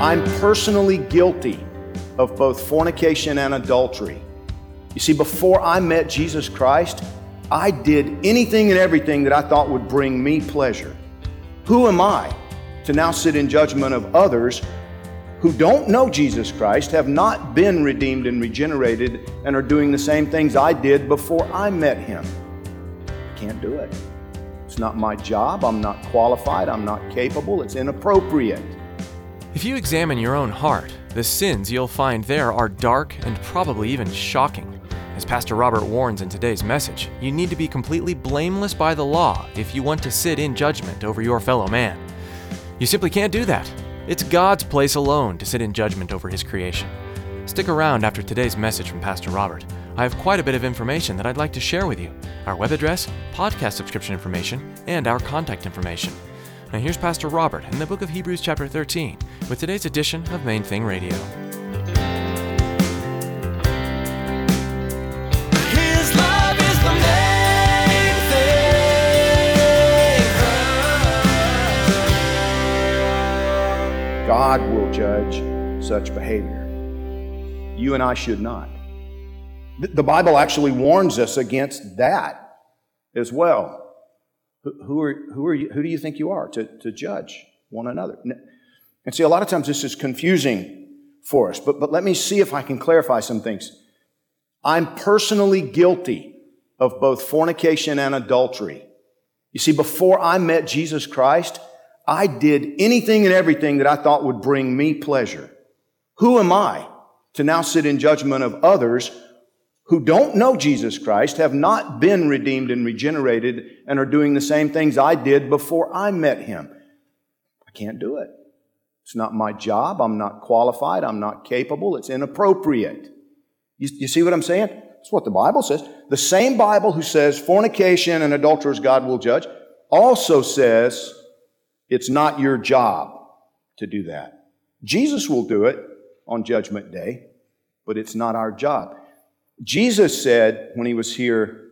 I'm personally guilty of both fornication and adultery. You see, before I met Jesus Christ, I did anything and everything that I thought would bring me pleasure. Who am I to now sit in judgment of others who don't know Jesus Christ, have not been redeemed and regenerated, and are doing the same things I did before I met Him? I can't do it. It's not my job. I'm not qualified. I'm not capable. It's inappropriate. If you examine your own heart, the sins you'll find there are dark and probably even shocking. As Pastor Robert warns in today's message, you need to be completely blameless by the law if you want to sit in judgment over your fellow man. You simply can't do that. It's God's place alone to sit in judgment over His creation. Stick around after today's message from Pastor Robert. I have quite a bit of information that I'd like to share with you our web address, podcast subscription information, and our contact information. Now, here's Pastor Robert in the book of Hebrews, chapter 13, with today's edition of Main Thing Radio. His love is the main thing. God will judge such behavior. You and I should not. The Bible actually warns us against that as well. Who- are, who are you, who do you think you are to, to judge one another? And see, a lot of times this is confusing for us, but, but let me see if I can clarify some things. I'm personally guilty of both fornication and adultery. You see, before I met Jesus Christ, I did anything and everything that I thought would bring me pleasure. Who am I to now sit in judgment of others who don't know Jesus Christ, have not been redeemed and regenerated, and are doing the same things I did before I met Him? I can't do it. It's not my job. I'm not qualified. I'm not capable. It's inappropriate. You, you see what I'm saying? That's what the Bible says. The same Bible who says fornication and adulterers God will judge also says it's not your job to do that. Jesus will do it on Judgment Day, but it's not our job. Jesus said when he was here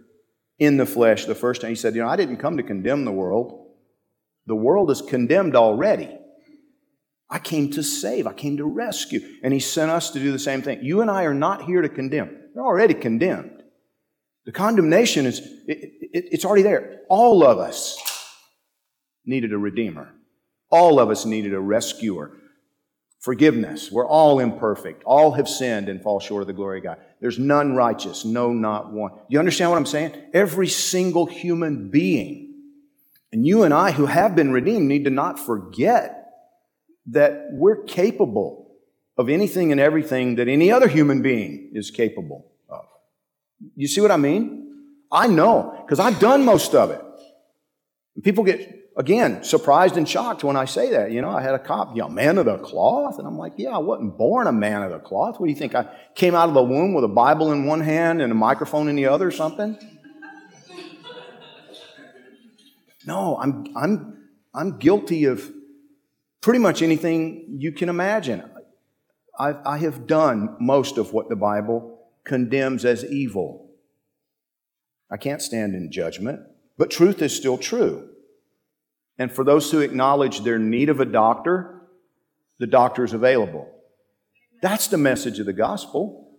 in the flesh the first time, he said, You know, I didn't come to condemn the world. The world is condemned already. I came to save. I came to rescue. And he sent us to do the same thing. You and I are not here to condemn. we're already condemned. The condemnation is, it, it, it's already there. All of us needed a redeemer. All of us needed a rescuer. Forgiveness. We're all imperfect. All have sinned and fall short of the glory of God. There's none righteous. No, not one. You understand what I'm saying? Every single human being. And you and I who have been redeemed need to not forget that we're capable of anything and everything that any other human being is capable of. You see what I mean? I know, because I've done most of it. People get, again, surprised and shocked when I say that. You know, I had a cop, you know, man of the cloth. And I'm like, yeah, I wasn't born a man of the cloth. What do you think? I came out of the womb with a Bible in one hand and a microphone in the other or something? No, I'm, I'm, I'm guilty of pretty much anything you can imagine. I, I have done most of what the Bible condemns as evil. I can't stand in judgment, but truth is still true. And for those who acknowledge their need of a doctor, the doctor is available. That's the message of the gospel.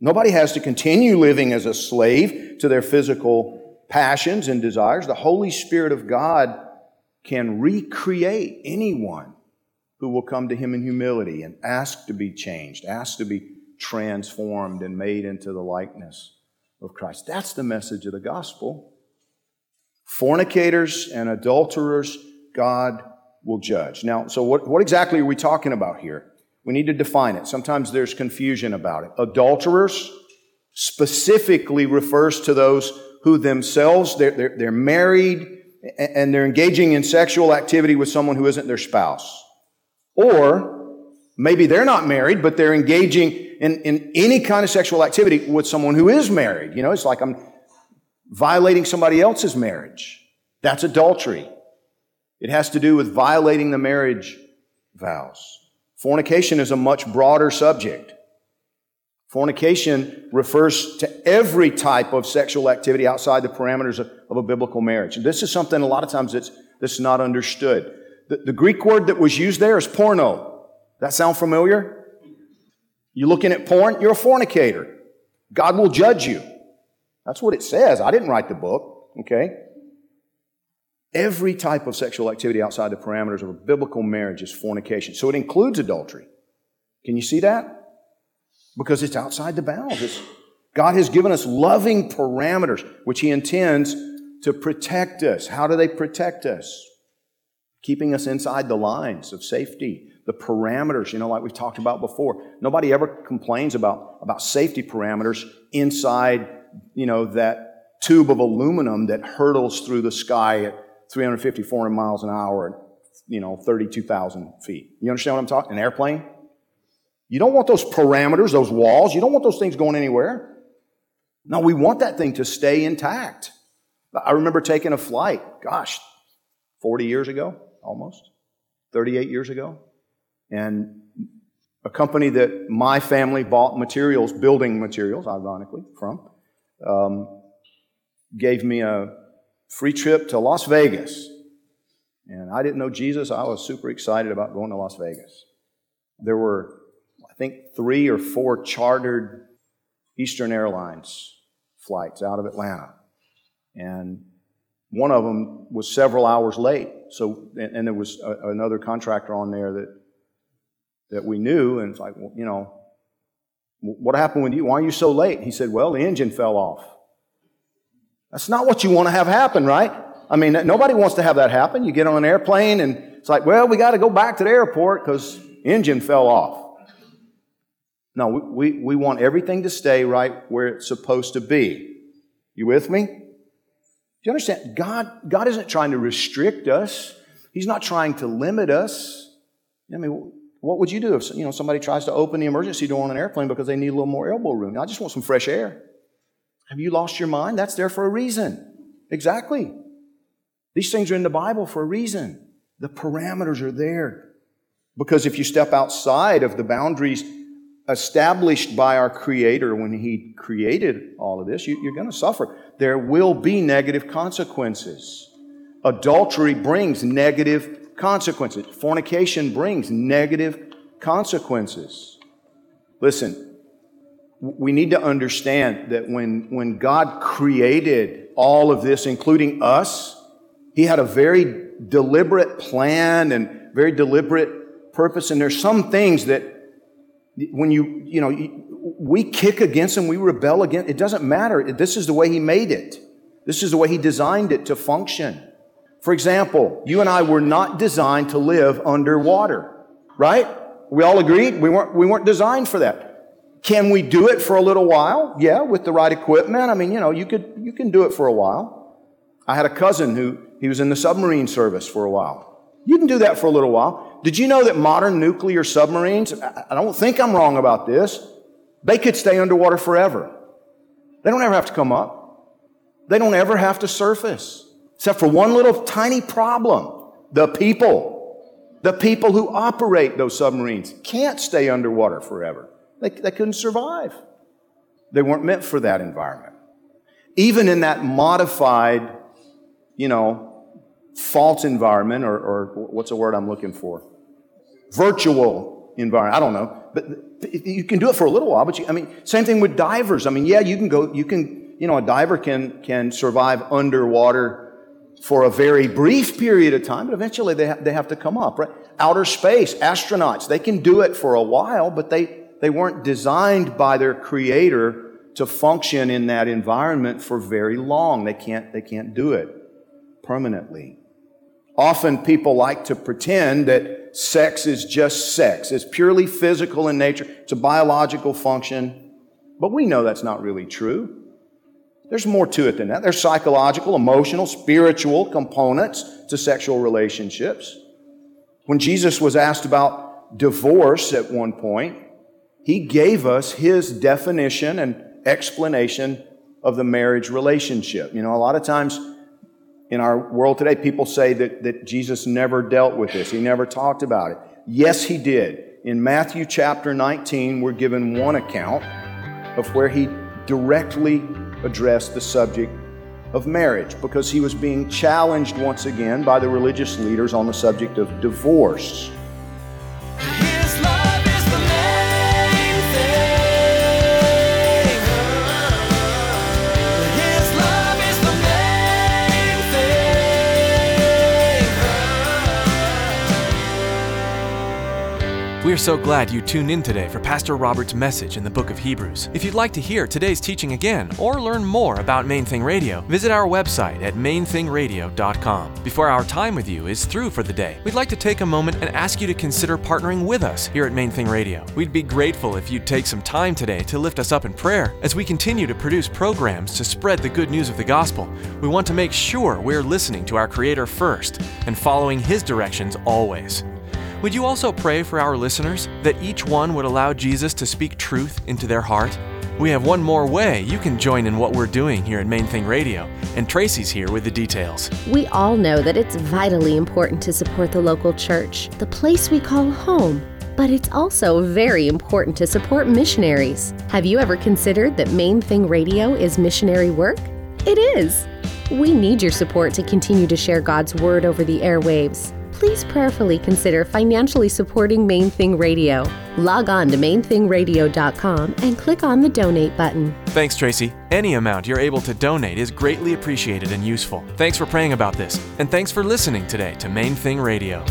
Nobody has to continue living as a slave to their physical passions and desires. The Holy Spirit of God can recreate anyone who will come to Him in humility and ask to be changed, ask to be transformed and made into the likeness of Christ. That's the message of the gospel. Fornicators and adulterers, God will judge. Now, so what, what exactly are we talking about here? We need to define it. Sometimes there's confusion about it. Adulterers specifically refers to those who themselves, they're, they're, they're married and they're engaging in sexual activity with someone who isn't their spouse. Or maybe they're not married, but they're engaging in, in any kind of sexual activity with someone who is married. You know, it's like I'm violating somebody else's marriage. That's adultery. It has to do with violating the marriage vows. Fornication is a much broader subject. Fornication refers to every type of sexual activity outside the parameters of, of a biblical marriage. And this is something a lot of times that's, that's not understood. The, the Greek word that was used there is porneia. That sound familiar? You looking at porn? You're a fornicator. God will judge you. That's what it says. I didn't write the book, okay? Every type of sexual activity outside the parameters of a biblical marriage is fornication. So it includes adultery. Can you see that? Because it's outside the bounds. It's, God has given us loving parameters, which He intends to protect us. How do they protect us? Keeping us inside the lines of safety, the parameters, you know, like we've talked about before. Nobody ever complains about, about safety parameters inside, you know, that tube of aluminum that hurtles through the sky at 350, 400 miles an hour at, you know, 32,000 feet. You understand what I'm talking? An airplane? You don't want those parameters, those walls. You don't want those things going anywhere. No, we want that thing to stay intact. I remember taking a flight, gosh, 40 years ago, almost, 38 years ago. And a company that my family bought materials, building materials, ironically, from, um, gave me a free trip to Las Vegas. And I didn't know Jesus. I was super excited about going to Las Vegas. There were, I think, three or four chartered Eastern Airlines flights out of Atlanta. And one of them was several hours late. So, and, and there was a, another contractor on there that, that we knew. And it's like, well, you know, what happened with you? Why are you so late? He said, well, the engine fell off. That's not what you want to have happen, right? I mean, nobody wants to have that happen. You get on an airplane and it's like, well, we got to go back to the airport because engine fell off. No, we, we want everything to stay right where it's supposed to be. You with me? Do you understand? God, God isn't trying to restrict us. He's not trying to limit us. I mean, what would you do if you know somebody tries to open the emergency door on an airplane because they need a little more elbow room? I just want some fresh air. Have you lost your mind? That's there for a reason. Exactly. These things are in the Bible for a reason. The parameters are there. Because if you step outside of the boundaries established by our Creator when He created all of this, you, are going to suffer. There will be negative consequences. Adultery brings negative consequences. Fornication brings negative consequences. Listen, we need to understand that when, when God created all of this, including us, He had a very deliberate plan and very deliberate purpose. And there's some things that when you, you know, we kick against them, we rebel against, it doesn't matter. This is the way He made it. This is the way He designed it to function. For example, you and I were not designed to live underwater, right? We all agreed we weren't, we weren't designed for that. Can we do it for a little while? Yeah, with the right equipment. I mean, you know, you could you can do it for a while. I had a cousin who he was in the submarine service for a while. You can do that for a little while. Did you know that modern nuclear submarines, I don't think I'm wrong about this, they could stay underwater forever. They don't ever have to come up. They don't ever have to surface. Except for one little tiny problem. The people. The people who operate those submarines can't stay underwater forever. They, they couldn't survive. They weren't meant for that environment. Even in that modified, you know, false environment, or, or what's the word I'm looking for? Virtual environment. I don't know. But you can do it for a little while, but you, I mean, same thing with divers. I mean, yeah, you can go, you can, you know, a diver can, can survive underwater for a very brief period of time, but eventually they, ha- they have to come up, right? Outer space, astronauts, they can do it for a while, but they, they weren't designed by their creator to function in that environment for very long. They can't, they can't do it permanently. Often people like to pretend that sex is just sex. It's purely physical in nature. It's a biological function. But we know that's not really true. There's more to it than that. There's psychological, emotional, spiritual components to sexual relationships. When Jesus was asked about divorce at one point, he gave us his definition and explanation of the marriage relationship. You know, a lot of times in our world today, people say that, that Jesus never dealt with this, he never talked about it. Yes, he did. In Matthew chapter 19, we're given one account of where he directly addressed the subject of marriage because he was being challenged once again by the religious leaders on the subject of divorce. Thing. We are so glad you tuned in today for Pastor Robert's message in the book of Hebrews. If you'd like to hear today's teaching again or learn more about Main Thing Radio, visit our website at mainthingradio.com. Before our time with you is through for the day, we'd like to take a moment and ask you to consider partnering with us here at Main Thing Radio. We'd be grateful if you'd take some time today to lift us up in prayer as we continue to produce programs to spread the good news of the gospel. We want to make sure we're listening to our Creator first and following His directions always. Would you also pray for our listeners that each one would allow Jesus to speak truth into their heart? We have one more way you can join in what we're doing here at Main Thing Radio, and Tracy's here with the details. We all know that it's vitally important to support the local church, the place we call home. But it's also very important to support missionaries. Have you ever considered that Main Thing Radio is missionary work? It is. We need your support to continue to share God's Word over the airwaves. Please prayerfully consider financially supporting Main Thing Radio. Log on to mainthingradio.com and click on the donate button. Thanks, Tracy. Any amount you're able to donate is greatly appreciated and useful. Thanks for praying about this, and thanks for listening today to Main Thing Radio.